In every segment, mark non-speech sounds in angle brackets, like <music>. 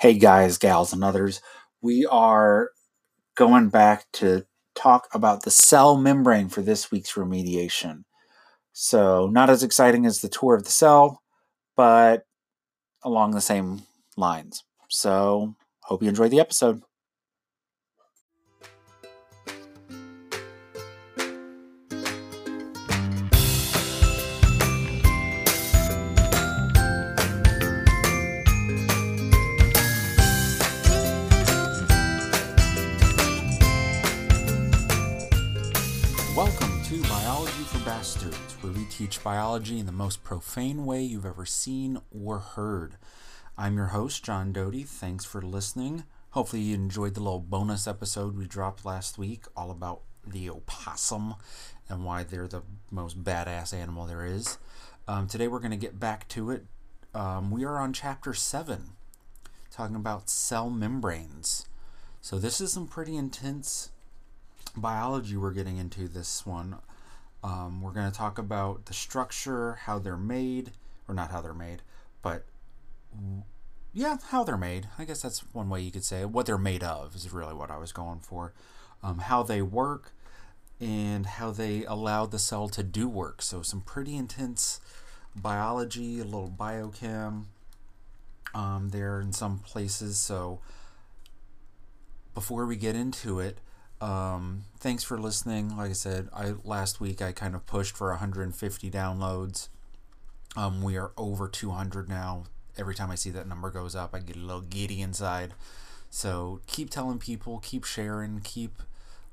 Hey guys, gals, and others, we are going back to talk about the cell membrane for this week's remediation. So, not as exciting as the tour of the cell, but along the same lines. So, hope you enjoy the episode. Bastards, where we teach biology in the most profane way you've ever seen or heard. I'm your host, John Doty. Thanks for listening. Hopefully, you enjoyed the little bonus episode we dropped last week, all about the opossum and why they're the most badass animal there is. Um, today, we're going to get back to it. Um, we are on chapter 7, talking about cell membranes. So, this is some pretty intense biology we're getting into this one. Um, we're going to talk about the structure, how they're made, or not how they're made, but yeah, how they're made. I guess that's one way you could say it. What they're made of is really what I was going for. Um, how they work and how they allow the cell to do work. So, some pretty intense biology, a little biochem um, there in some places. So, before we get into it, um, thanks for listening. Like I said, I last week I kind of pushed for 150 downloads. Um, we are over 200 now. Every time I see that number goes up, I get a little giddy inside. So keep telling people, keep sharing, keep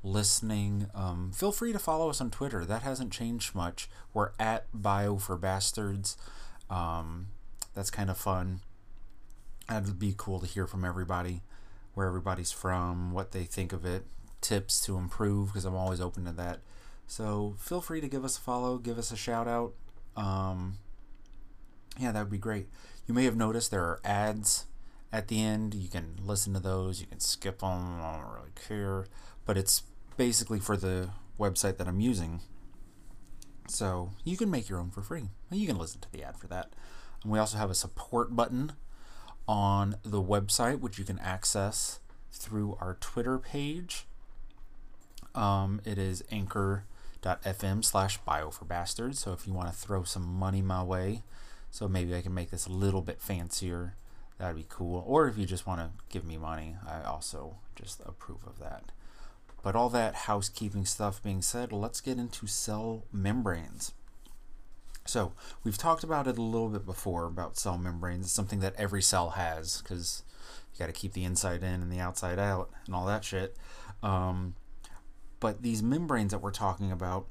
listening. Um, feel free to follow us on Twitter. That hasn't changed much. We're at Bio for Bastards. Um, that's kind of fun. That'd be cool to hear from everybody, where everybody's from, what they think of it, tips to improve because I'm always open to that. So feel free to give us a follow, give us a shout out. Um, yeah, that would be great. You may have noticed there are ads at the end. You can listen to those, you can skip them, I don't really care. But it's basically for the website that I'm using. So you can make your own for free. You can listen to the ad for that. And we also have a support button on the website, which you can access through our Twitter page. Um, it is anchor.fm slash bio for bastards. So if you want to throw some money my way, so maybe I can make this a little bit fancier, that'd be cool. Or if you just want to give me money, I also just approve of that. But all that housekeeping stuff being said, let's get into cell membranes. So, we've talked about it a little bit before about cell membranes. It's something that every cell has because you got to keep the inside in and the outside out and all that shit. Um, but these membranes that we're talking about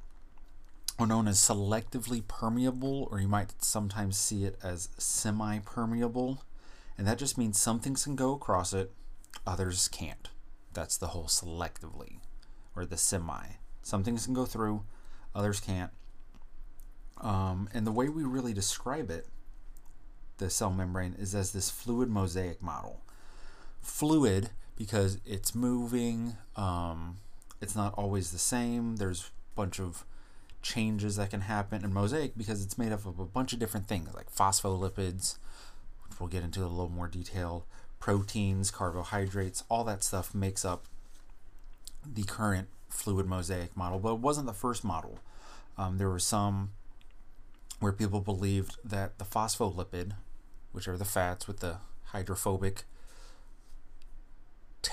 are known as selectively permeable, or you might sometimes see it as semi permeable. And that just means some things can go across it, others can't. That's the whole selectively, or the semi. Some things can go through, others can't. Um, and the way we really describe it, the cell membrane, is as this fluid mosaic model. Fluid because it's moving, um, it's not always the same. There's a bunch of changes that can happen in mosaic because it's made up of a bunch of different things like phospholipids, which we'll get into a little more detail, proteins, carbohydrates, all that stuff makes up the current fluid mosaic model. But it wasn't the first model. Um, there were some where people believed that the phospholipid, which are the fats with the hydrophobic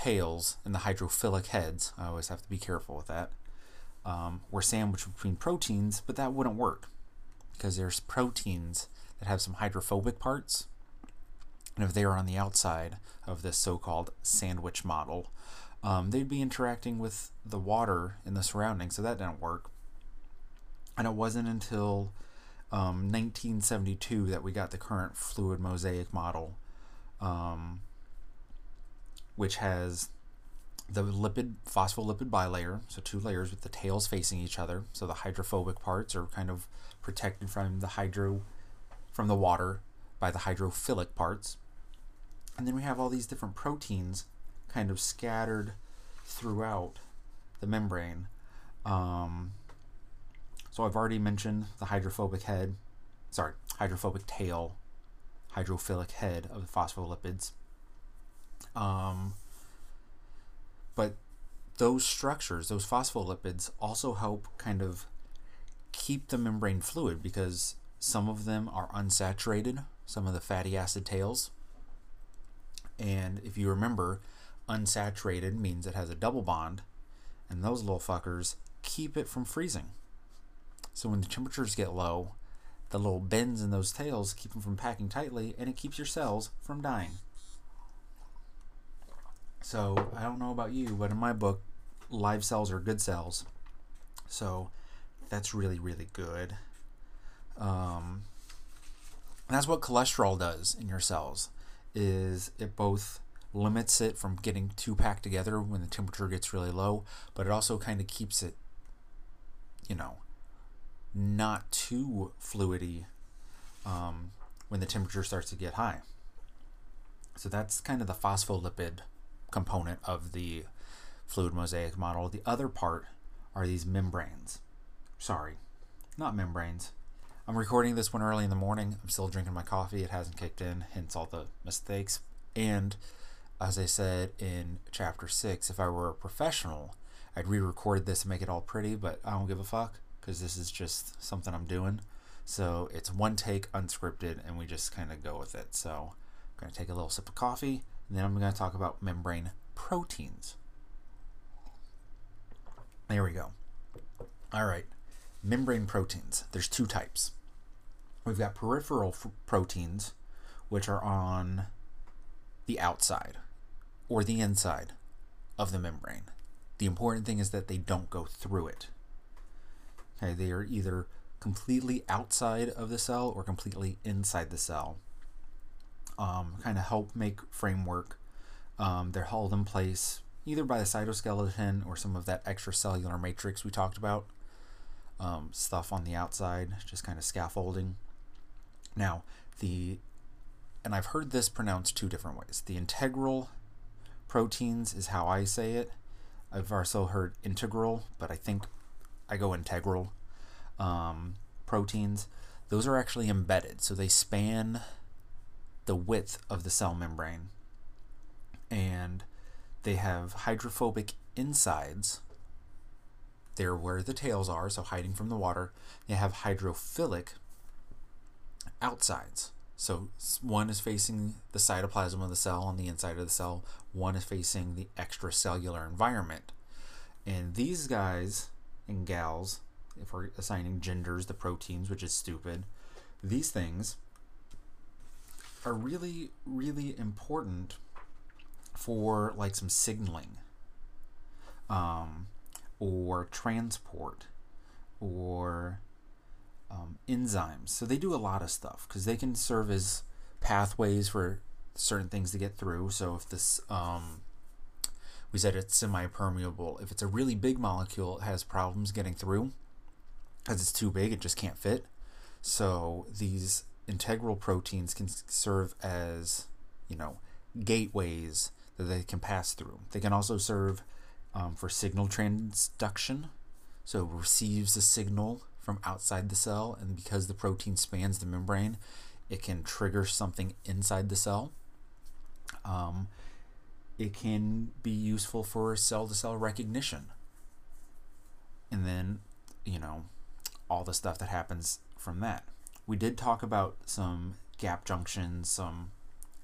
tails and the hydrophilic heads, I always have to be careful with that, um, were sandwiched between proteins, but that wouldn't work because there's proteins that have some hydrophobic parts. And if they are on the outside of this so called sandwich model, um, they'd be interacting with the water in the surroundings, so that didn't work. And it wasn't until um, 1972 that we got the current fluid mosaic model. Um, which has the lipid phospholipid bilayer, so two layers with the tails facing each other. So the hydrophobic parts are kind of protected from the hydro from the water by the hydrophilic parts. And then we have all these different proteins kind of scattered throughout the membrane. Um, so I've already mentioned the hydrophobic head, sorry, hydrophobic tail, hydrophilic head of the phospholipids Um, but those structures, those phospholipids, also help kind of keep the membrane fluid because some of them are unsaturated, some of the fatty acid tails. And if you remember, unsaturated means it has a double bond, and those little fuckers keep it from freezing. So when the temperatures get low, the little bends in those tails keep them from packing tightly, and it keeps your cells from dying. So I don't know about you, but in my book, live cells are good cells. So that's really, really good. Um, that's what cholesterol does in your cells is it both limits it from getting too packed together when the temperature gets really low, but it also kind of keeps it, you know, not too fluidy um, when the temperature starts to get high. So that's kind of the phospholipid component of the fluid mosaic model. The other part are these membranes. Sorry, not membranes. I'm recording this one early in the morning. I'm still drinking my coffee. It hasn't kicked in, hence all the mistakes. And as I said in chapter six, if I were a professional, I'd re record this and make it all pretty, but I don't give a fuck because this is just something I'm doing. So it's one take, unscripted, and we just kind of go with it. So I'm going to take a little sip of coffee, and then I'm going to talk about membrane proteins. There we go. All right. Membrane proteins. There's two types. We've got peripheral proteins, which are on the outside or the inside of the membrane. The important thing is that they don't go through it. Okay, they are either completely outside of the cell or completely inside the cell. Um, kind of help make framework. Um, they're held in place either by the cytoskeleton or some of that extracellular matrix we talked about. Um, stuff on the outside, just kind of scaffolding. Now, the, and I've heard this pronounced two different ways. The integral proteins is how I say it. I've also heard integral, but I think I go integral. Um, proteins, those are actually embedded, so they span the width of the cell membrane. And they have hydrophobic insides. They're where the tails are, so hiding from the water. They have hydrophilic outsides. So one is facing the cytoplasm of the cell on the inside of the cell, one is facing the extracellular environment. And these guys and gals, if we're assigning genders, the proteins, which is stupid, these things are really, really important for like some signaling um, or transport or um, enzymes. So they do a lot of stuff because they can serve as pathways for certain things to get through. So if this, um, we said it's semi-permeable. If it's a really big molecule, it has problems getting through because it's too big. It just can't fit. So these integral proteins can serve as, you know, gateways that they can pass through. They can also serve um, for signal transduction, so it receives a signal from outside the cell, and because the protein spans the membrane, it can trigger something inside the cell. Um, it can be useful for cell to cell recognition. And then, you know, all the stuff that happens from that. We did talk about some gap junctions, some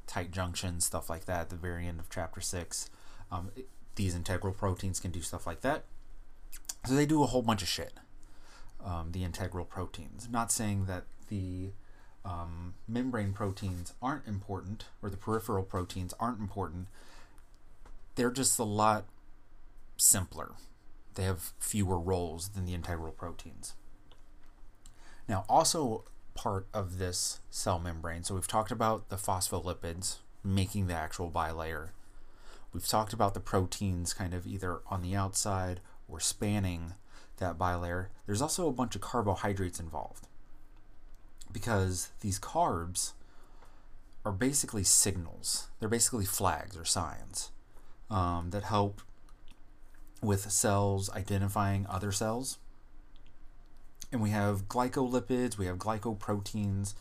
tight junctions, stuff like that at the very end of chapter six. Um, these integral proteins can do stuff like that. So they do a whole bunch of shit. Um, the integral proteins. Not saying that the um, membrane proteins aren't important or the peripheral proteins aren't important. They're just a lot simpler. They have fewer roles than the integral proteins. Now, also part of this cell membrane. So we've talked about the phospholipids making the actual bilayer. We've talked about the proteins kind of either on the outside or spanning that bilayer. There's also a bunch of carbohydrates involved because these carbs are basically signals. They're basically flags or signs um, that help with cells identifying other cells and we have glycolipids, we have glycoproteins.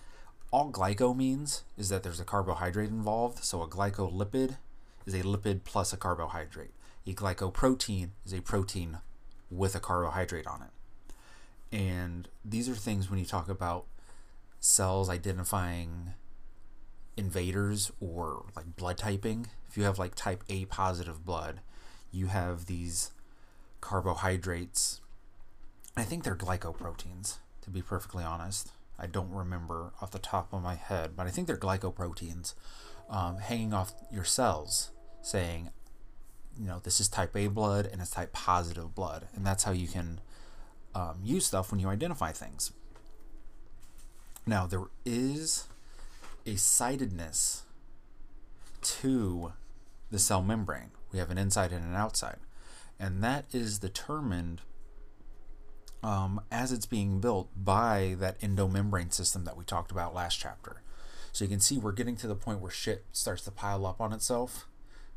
All glyco means is that there's a carbohydrate involved. So a glycolipid is a lipid plus a carbohydrate. A glycoprotein is a protein with a carbohydrate on it. And these are things when you talk about cells identifying invaders or like blood typing. If you have like type A positive blood, you have these carbohydrates. I think they're glycoproteins, to be perfectly honest. I don't remember off the top of my head, but I think they're glycoproteins um, hanging off your cells saying, you know, this is type A blood and it's type positive blood. And that's how you can um, use stuff when you identify things. Now, there is a sidedness to the cell membrane. We have an inside and an outside. And that is determined um, as it's being built by that endomembrane system that we talked about last chapter. So you can see we're getting to the point where shit starts to pile up on itself.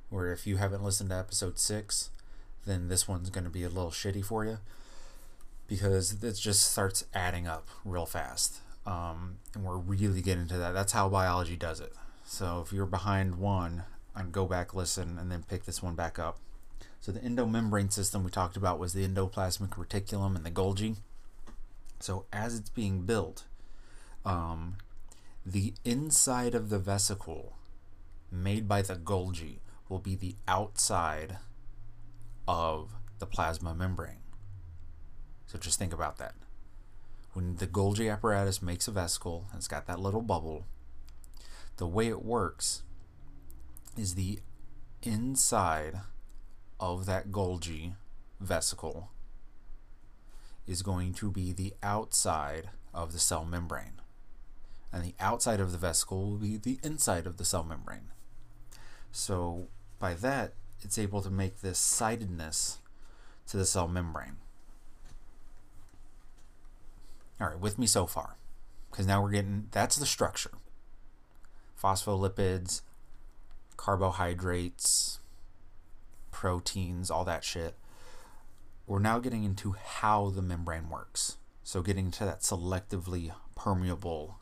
Where if you haven't listened to episode six, then this one's going to be a little shitty for you because it just starts adding up real fast. Um, and we're really getting to that. That's how biology does it. So if you're behind one, and go back, listen, and then pick this one back up. So the endomembrane system we talked about was the endoplasmic reticulum and the Golgi. So as it's being built, um, the inside of the vesicle made by the Golgi will be the outside of the plasma membrane. So just think about that when the Golgi apparatus makes a vesicle, it's got that little bubble. The way it works is the inside of that Golgi vesicle is going to be the outside of the cell membrane. And the outside of the vesicle will be the inside of the cell membrane. So, by that, it's able to make this sidedness to the cell membrane. All right, with me so far. Because now we're getting that's the structure phospholipids, carbohydrates, proteins, all that shit. We're now getting into how the membrane works. So, getting to that selectively permeable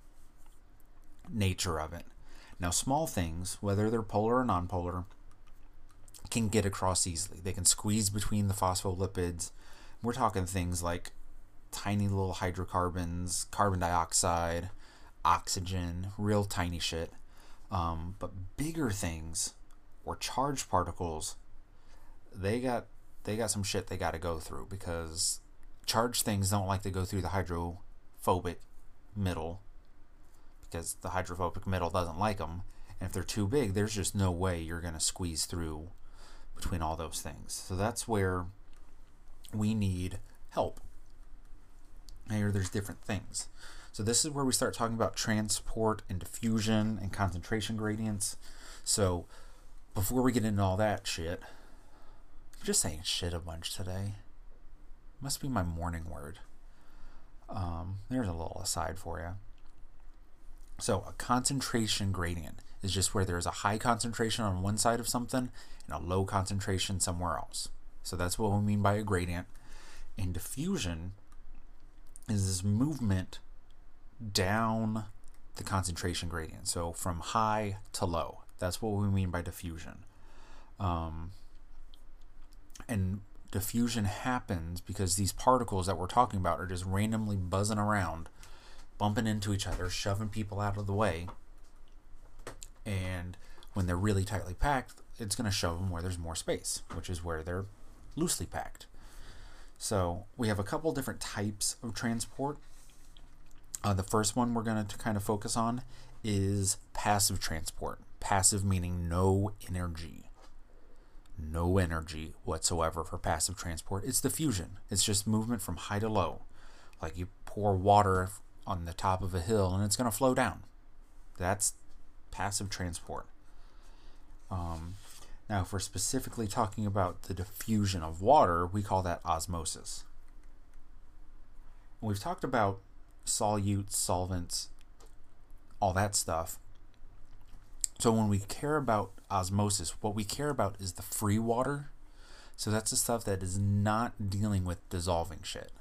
nature of it. Now, small things, whether they're polar or nonpolar, can get across easily. They can squeeze between the phospholipids. We're talking things like tiny little hydrocarbons, carbon dioxide, oxygen, real tiny shit. Um, but bigger things or charged particles, they got they got some shit they got to go through because charged things don't like to go through the hydrophobic middle because the hydrophobic middle doesn't like them. And if they're too big, there's just no way you're going to squeeze through between all those things. So that's where we need help here there's different things. So this is where we start talking about transport and diffusion and concentration gradients. So before we get into all that shit, I'm just saying shit a bunch today. Must be my morning word. Um, there's a little aside for you. So a concentration gradient is just where there's a high concentration on one side of something and a low concentration somewhere else. So that's what we mean by a gradient. And diffusion, is this movement down the concentration gradient. So from high to low. That's what we mean by diffusion. Um, and diffusion happens because these particles that we're talking about are just randomly buzzing around, bumping into each other, shoving people out of the way. And when they're really tightly packed, it's going to shove them where there's more space, which is where they're loosely packed. So we have a couple different types of transport. Uh, the first one we're going to kind of focus on is passive transport. Passive meaning no energy. No energy whatsoever for passive transport. It's diffusion. It's just movement from high to low. Like you pour water on the top of a hill and it's going to flow down. That's passive transport. Um, now, if we're specifically talking about the diffusion of water, we call that osmosis. We've talked about solutes, solvents, all that stuff. So when we care about osmosis, what we care about is the free water. So that's the stuff that is not dealing with dissolving shit.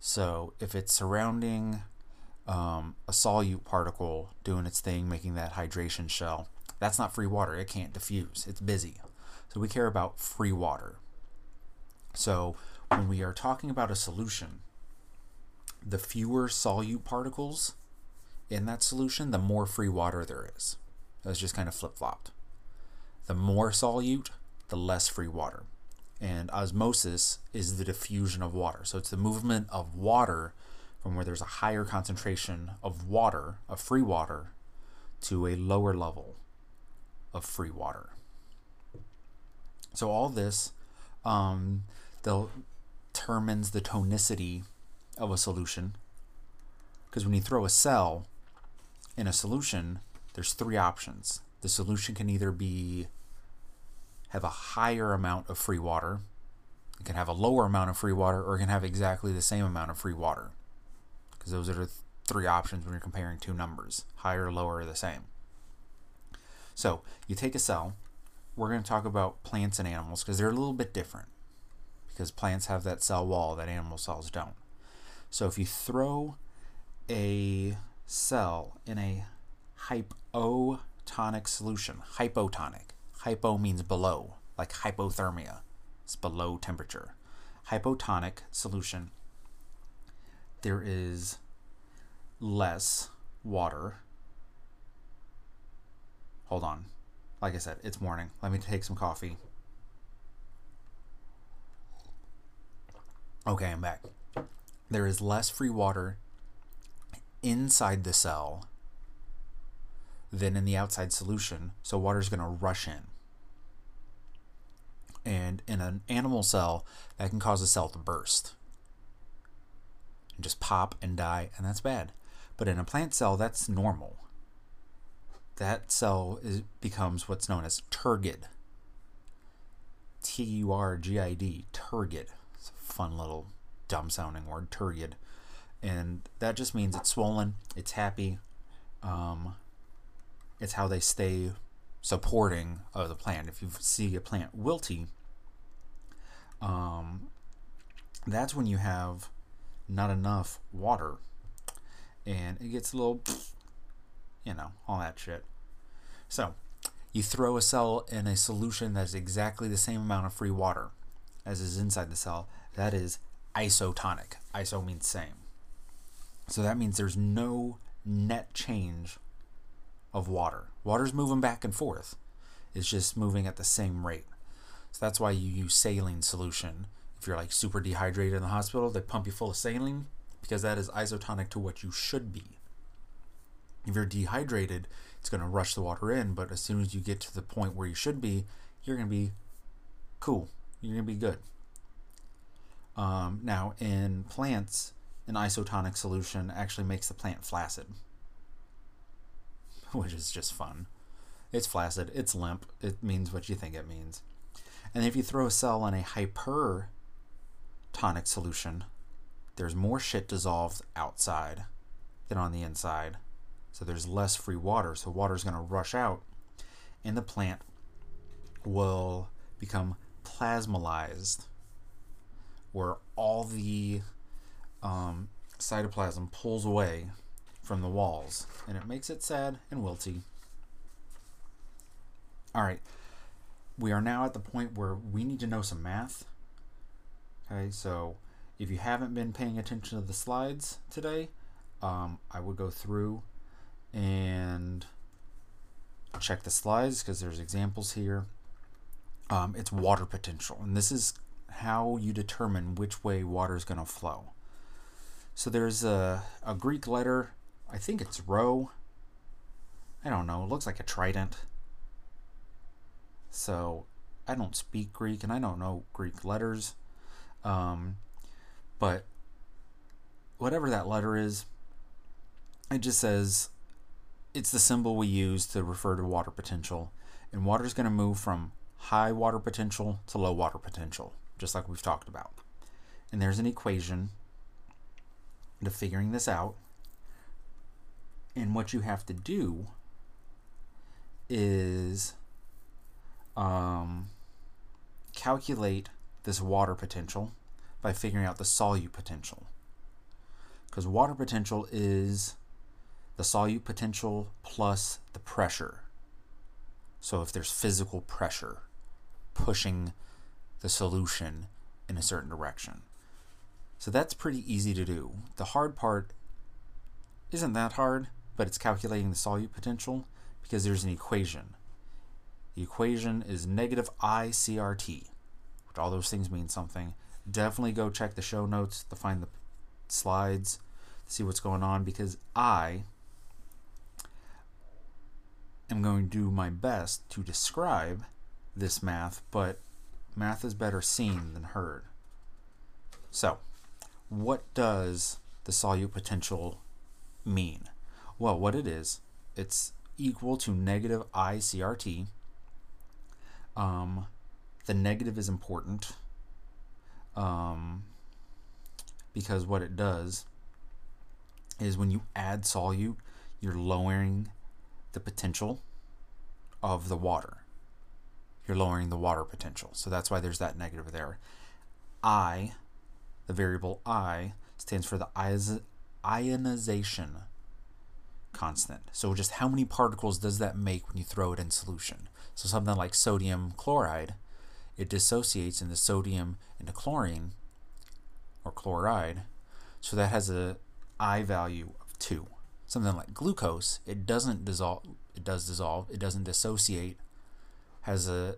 So if it's surrounding um, a solute particle doing its thing, making that hydration shell, That's not free water. It can't diffuse. It's busy. So we care about free water. So when we are talking about a solution, the fewer solute particles in that solution, the more free water there is. That's just kind of flip flopped. The more solute, the less free water. And osmosis is the diffusion of water. So it's the movement of water from where there's a higher concentration of water, of free water, to a lower level of free water. So all this um, determines the tonicity of a solution. Because when you throw a cell in a solution, there's three options. The solution can either be have a higher amount of free water, it can have a lower amount of free water, or it can have exactly the same amount of free water. Because those are the three options when you're comparing two numbers higher, lower, or the same. So you take a cell. We're going to talk about plants and animals because they're a little bit different. Because plants have that cell wall that animal cells don't. So if you throw a cell in a hypotonic solution, hypotonic, hypo means below, like hypothermia, it's below temperature. Hypotonic solution, there is less water. Hold on. Like I said, it's morning. Let me take some coffee. Okay, I'm back there is less free water inside the cell than in the outside solution, so water is going to rush in. And in an animal cell, that can cause a cell to burst and just pop and die, and that's bad. But in a plant cell, that's normal. That cell is, becomes what's known as turgid. T U R G I D, turgid. It's a fun little dumb sounding word, turgid. And that just means it's swollen, it's happy. Um, it's how they stay supporting of the plant. If you see a plant wilty, um, that's when you have not enough water and it gets a little, <sniffs> you know, all that shit. So, you throw a cell in a solution that's exactly the same amount of free water as is inside the cell. That is isotonic. Iso means same. So that means there's no net change of water. Water's moving back and forth. It's just moving at the same rate. So that's why you use saline solution. If you're like super dehydrated in the hospital, they pump you full of saline because that is isotonic to what you should be. If you're dehydrated, it's going to rush the water in, but as soon as you get to the point where you should be, you're going to be cool. You're going to be good. Um, now, in plants, an isotonic solution actually makes the plant flaccid, <laughs> which is just fun. It's flaccid, it's limp, it means what you think it means. And if you throw a cell in a hypertonic solution, there's more shit dissolved outside than on the inside. So there's less free water, so water's going to rush out, and the plant will become plasmolyzed where all the um, cytoplasm pulls away from the walls, and it makes it sad and wilty. All right, we are now at the point where we need to know some math. Okay, so if you haven't been paying attention to the slides today, um, I would go through and check the slides because there's examples here. Um, it's water potential, and this is how you determine which way water is going to flow. So there's a, a Greek letter, I think it's rho. I don't know, it looks like a trident. So I don't speak Greek and I don't know Greek letters. Um, but whatever that letter is, it just says it's the symbol we use to refer to water potential. And water is going to move from high water potential to low water potential just like we've talked about. And there's an equation to figuring this out. And what you have to do is um, calculate this water potential by figuring out the solute potential. Because water potential is the solute potential plus the pressure So if there's physical pressure pushing the solution in a certain direction. So that's pretty easy to do. The hard part isn't that hard, but it's calculating the solute potential because there's an equation. The equation is negative ICRT, which all those things mean something. Definitely go check the show notes to find the slides, see what's going on because I am going to do my best to describe this math, but math is better seen than heard. So, what does the solute potential mean? Well, what it is, it's equal to negative I CRT. Um, the negative is important um, because what it does is when you add solute, you're lowering the potential of the water. You're lowering the water potential. So that's why there's that negative there. I, the variable I, stands for the ionization constant. So just how many particles does that make when you throw it in solution? So something like sodium chloride, it dissociates into sodium into chlorine or chloride. So that has a I value of 2. Something like glucose, it doesn't dissolve, it does dissolve, it doesn't dissociate, has a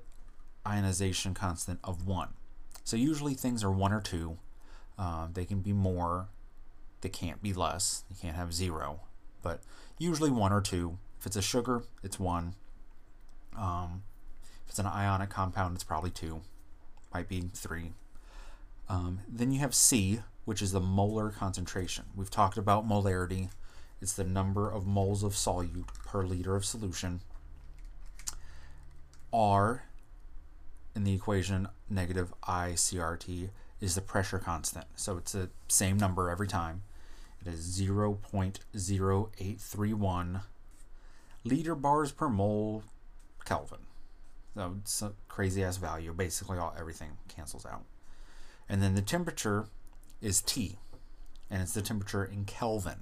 ionization constant of 1. So usually things are 1 or 2. Uh, they can be more, they can't be less, you can't have 0, but usually 1 or 2. If it's a sugar, it's 1. Um, if it's an ionic compound, it's probably 2. Might be 3. Um, then you have C, which is the molar concentration. We've talked about molarity. It's the number of moles of solute per liter of solution. R in the equation negative ICRT, is the pressure constant. So it's the same number every time. It is 0.0831 liter bars per mole Kelvin. So it's a crazy ass value. Basically, all everything cancels out. And then the temperature is T, and it's the temperature in Kelvin.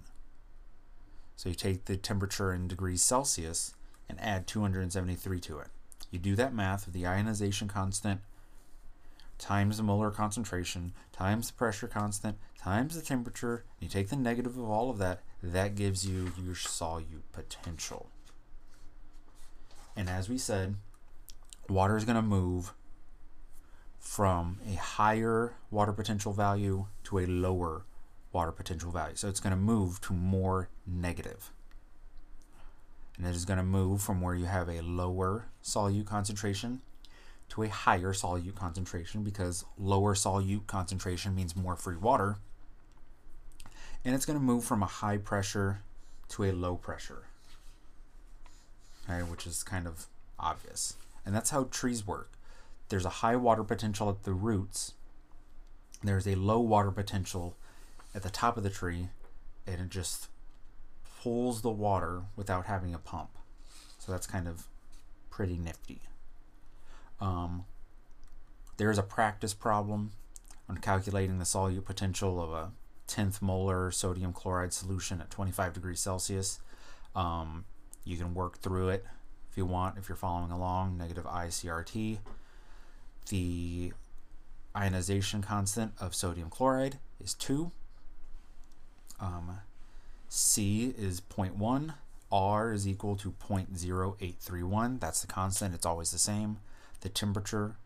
So you take the temperature in degrees Celsius and add 273 to it. You do that math with the ionization constant times the molar concentration times the pressure constant times the temperature. You take the negative of all of that. That gives you your solute potential. And as we said, water is going to move from a higher water potential value to a lower water potential value. So it's going to move to more negative. And it is going to move from where you have a lower solute concentration to a higher solute concentration because lower solute concentration means more free water. And it's going to move from a high pressure to a low pressure, okay, which is kind of obvious. And that's how trees work there's a high water potential at the roots, there's a low water potential at the top of the tree, and it just pulls the water without having a pump. So that's kind of pretty nifty. Um, there's a practice problem on calculating the solute potential of a tenth molar sodium chloride solution at 25 degrees Celsius. Um, you can work through it if you want, if you're following along, negative ICRT the ionization constant of sodium chloride is 2. Um, C is 0.1. R is equal to 0.0831. That's the constant. It's always the same. The temperature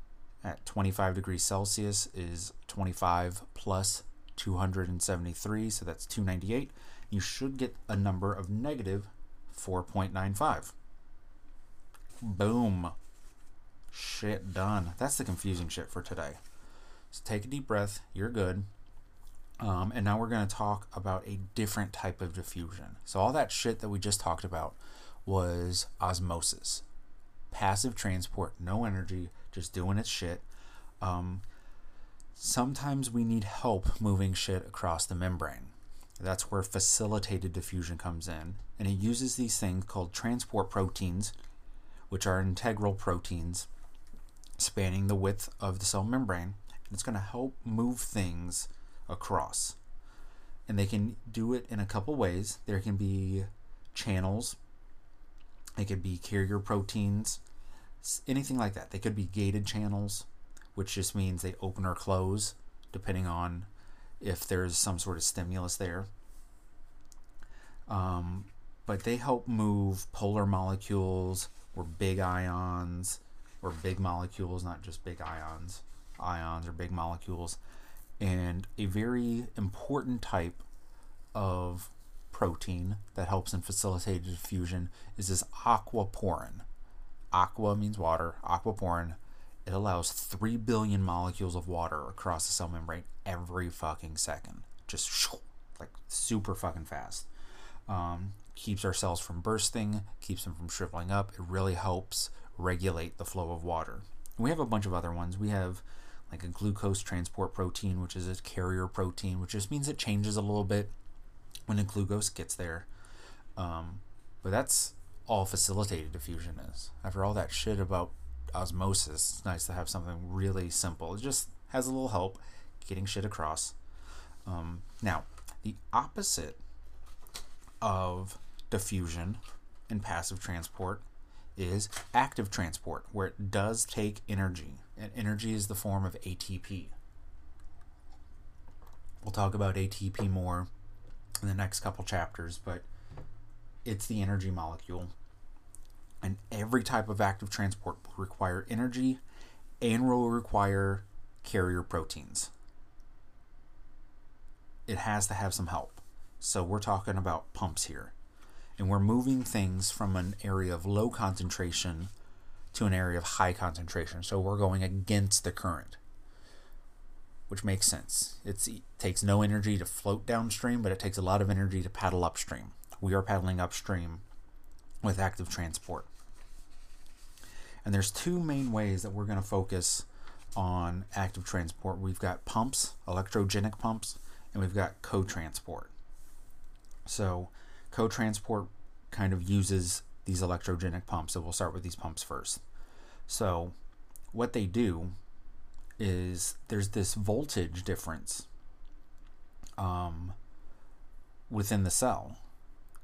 at 25 degrees Celsius is 25 plus 273, so that's 298. You should get a number of negative 4.95. Boom shit done. That's the confusing shit for today. So take a deep breath. You're good. Um, and now we're going to talk about a different type of diffusion. So, all that shit that we just talked about was osmosis. Passive transport, no energy, just doing its shit. Um, sometimes we need help moving shit across the membrane. That's where facilitated diffusion comes in. And it uses these things called transport proteins, which are integral proteins spanning the width of the cell membrane. And it's going to help move things across. And they can do it in a couple ways. There can be channels, it could be carrier proteins, anything like that. They could be gated channels, which just means they open or close depending on if there's some sort of stimulus there. Um, but they help move polar molecules or big ions or big molecules, not just big ions, ions or big molecules. And a very important type of protein that helps in facilitated diffusion is this aquaporin. Aqua means water, aquaporin. It allows 3 billion molecules of water across the cell membrane every fucking second. Just like super fucking fast. Um, keeps our cells from bursting, keeps them from shriveling up. It really helps regulate the flow of water. We have a bunch of other ones. We have like a glucose transport protein, which is a carrier protein, which just means it changes a little bit when the glucose gets there. Um, but that's all facilitated diffusion is. After all that shit about osmosis, it's nice to have something really simple. It just has a little help getting shit across. Um, now, the opposite of diffusion and passive transport is active transport, where it does take energy, and energy is the form of ATP. We'll talk about ATP more in the next couple chapters, but it's the energy molecule. And every type of active transport will require energy and will require carrier proteins. It has to have some help. So we're talking about pumps here. And we're moving things from an area of low concentration to an area of high concentration. So we're going against the current, which makes sense. It's, it takes no energy to float downstream, but it takes a lot of energy to paddle upstream. We are paddling upstream with active transport. And there's two main ways that we're going to focus on active transport. We've got pumps, electrogenic pumps, and we've got co-transport. So co-transport kind of uses these electrogenic pumps. So we'll start with these pumps first. So what they do is there's this voltage difference um, within the cell.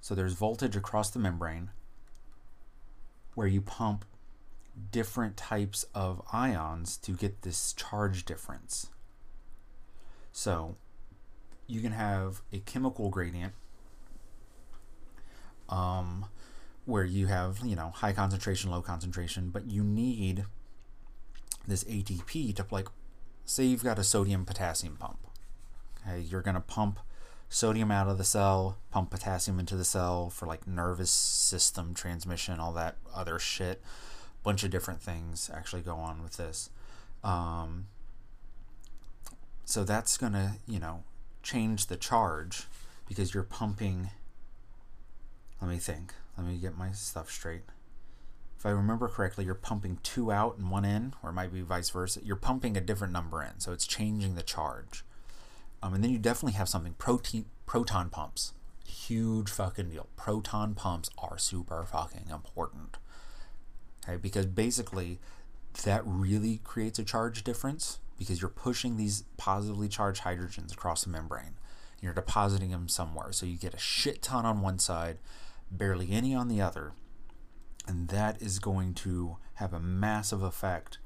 So there's voltage across the membrane where you pump different types of ions to get this charge difference. So you can have a chemical gradient um, where you have you know high concentration, low concentration, but you need this ATP to like say you've got a sodium potassium pump. Okay, you're gonna pump sodium out of the cell, pump potassium into the cell for like nervous system transmission, all that other shit. Bunch of different things actually go on with this. Um, so that's gonna you know change the charge because you're pumping let me think. Let me get my stuff straight. If I remember correctly, you're pumping two out and one in, or it might be vice versa. You're pumping a different number in, so it's changing the charge. Um, and then you definitely have something protein proton pumps. Huge fucking deal. Proton pumps are super fucking important. Okay, because basically that really creates a charge difference because you're pushing these positively charged hydrogens across the membrane. You're depositing them somewhere. So you get a shit ton on one side barely any on the other. And that is going to have a massive effect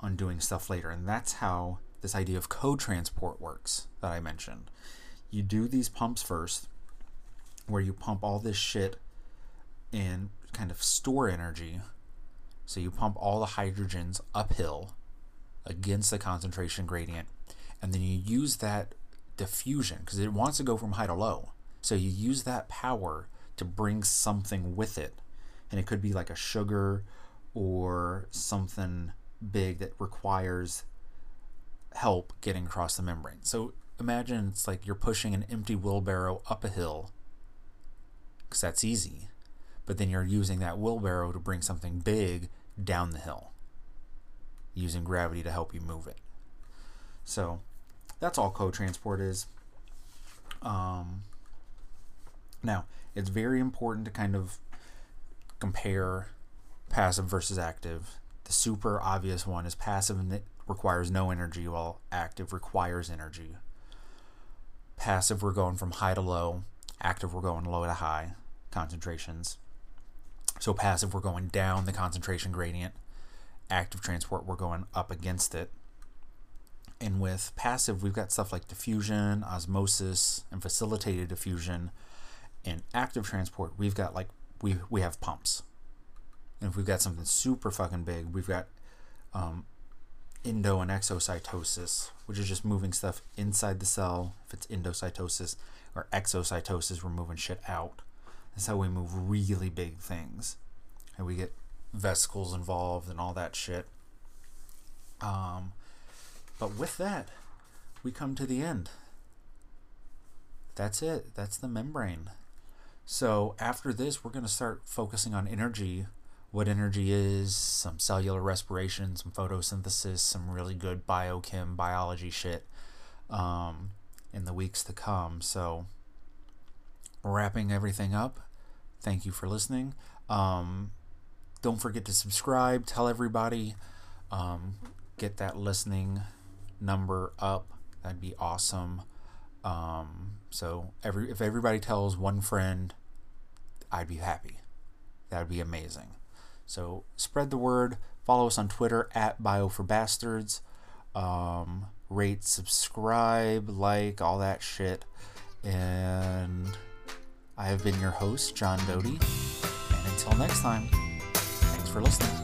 on doing stuff later. And that's how this idea of co transport works that I mentioned. You do these pumps first, where you pump all this shit and kind of store energy. So you pump all the hydrogens uphill against the concentration gradient, and then you use that diffusion because it wants to go from high to low. So you use that power to bring something with it. And it could be like a sugar or something big that requires help getting across the membrane. So imagine it's like you're pushing an empty wheelbarrow up a hill because that's easy. But then you're using that wheelbarrow to bring something big down the hill using gravity to help you move it. So that's all co transport is. Um, now, it's very important to kind of compare passive versus active. The super obvious one is passive requires no energy, while active requires energy. Passive, we're going from high to low. Active, we're going low to high concentrations. So passive, we're going down the concentration gradient. Active transport, we're going up against it. And with passive, we've got stuff like diffusion, osmosis, and facilitated diffusion. In active transport, we've got like we we have pumps. And if we've got something super fucking big, we've got um, endo and exocytosis, which is just moving stuff inside the cell. If it's endocytosis or exocytosis, we're moving shit out. That's how we move really big things. And we get vesicles involved and all that shit. Um, but with that, we come to the end. That's it. That's the membrane. So after this, we're going to start focusing on energy what energy is, some cellular respiration, some photosynthesis, some really good biochem biology shit um, in the weeks to come. So, wrapping everything up, thank you for listening. Um, don't forget to subscribe, tell everybody, um, get that listening number up. That'd be awesome. Um, so every if everybody tells one friend, I'd be happy. That'd be amazing. So spread the word. Follow us on Twitter at Bio for Bastards. Um, rate, subscribe, like, all that shit. And I have been your host, John Doty. And until next time, thanks for listening.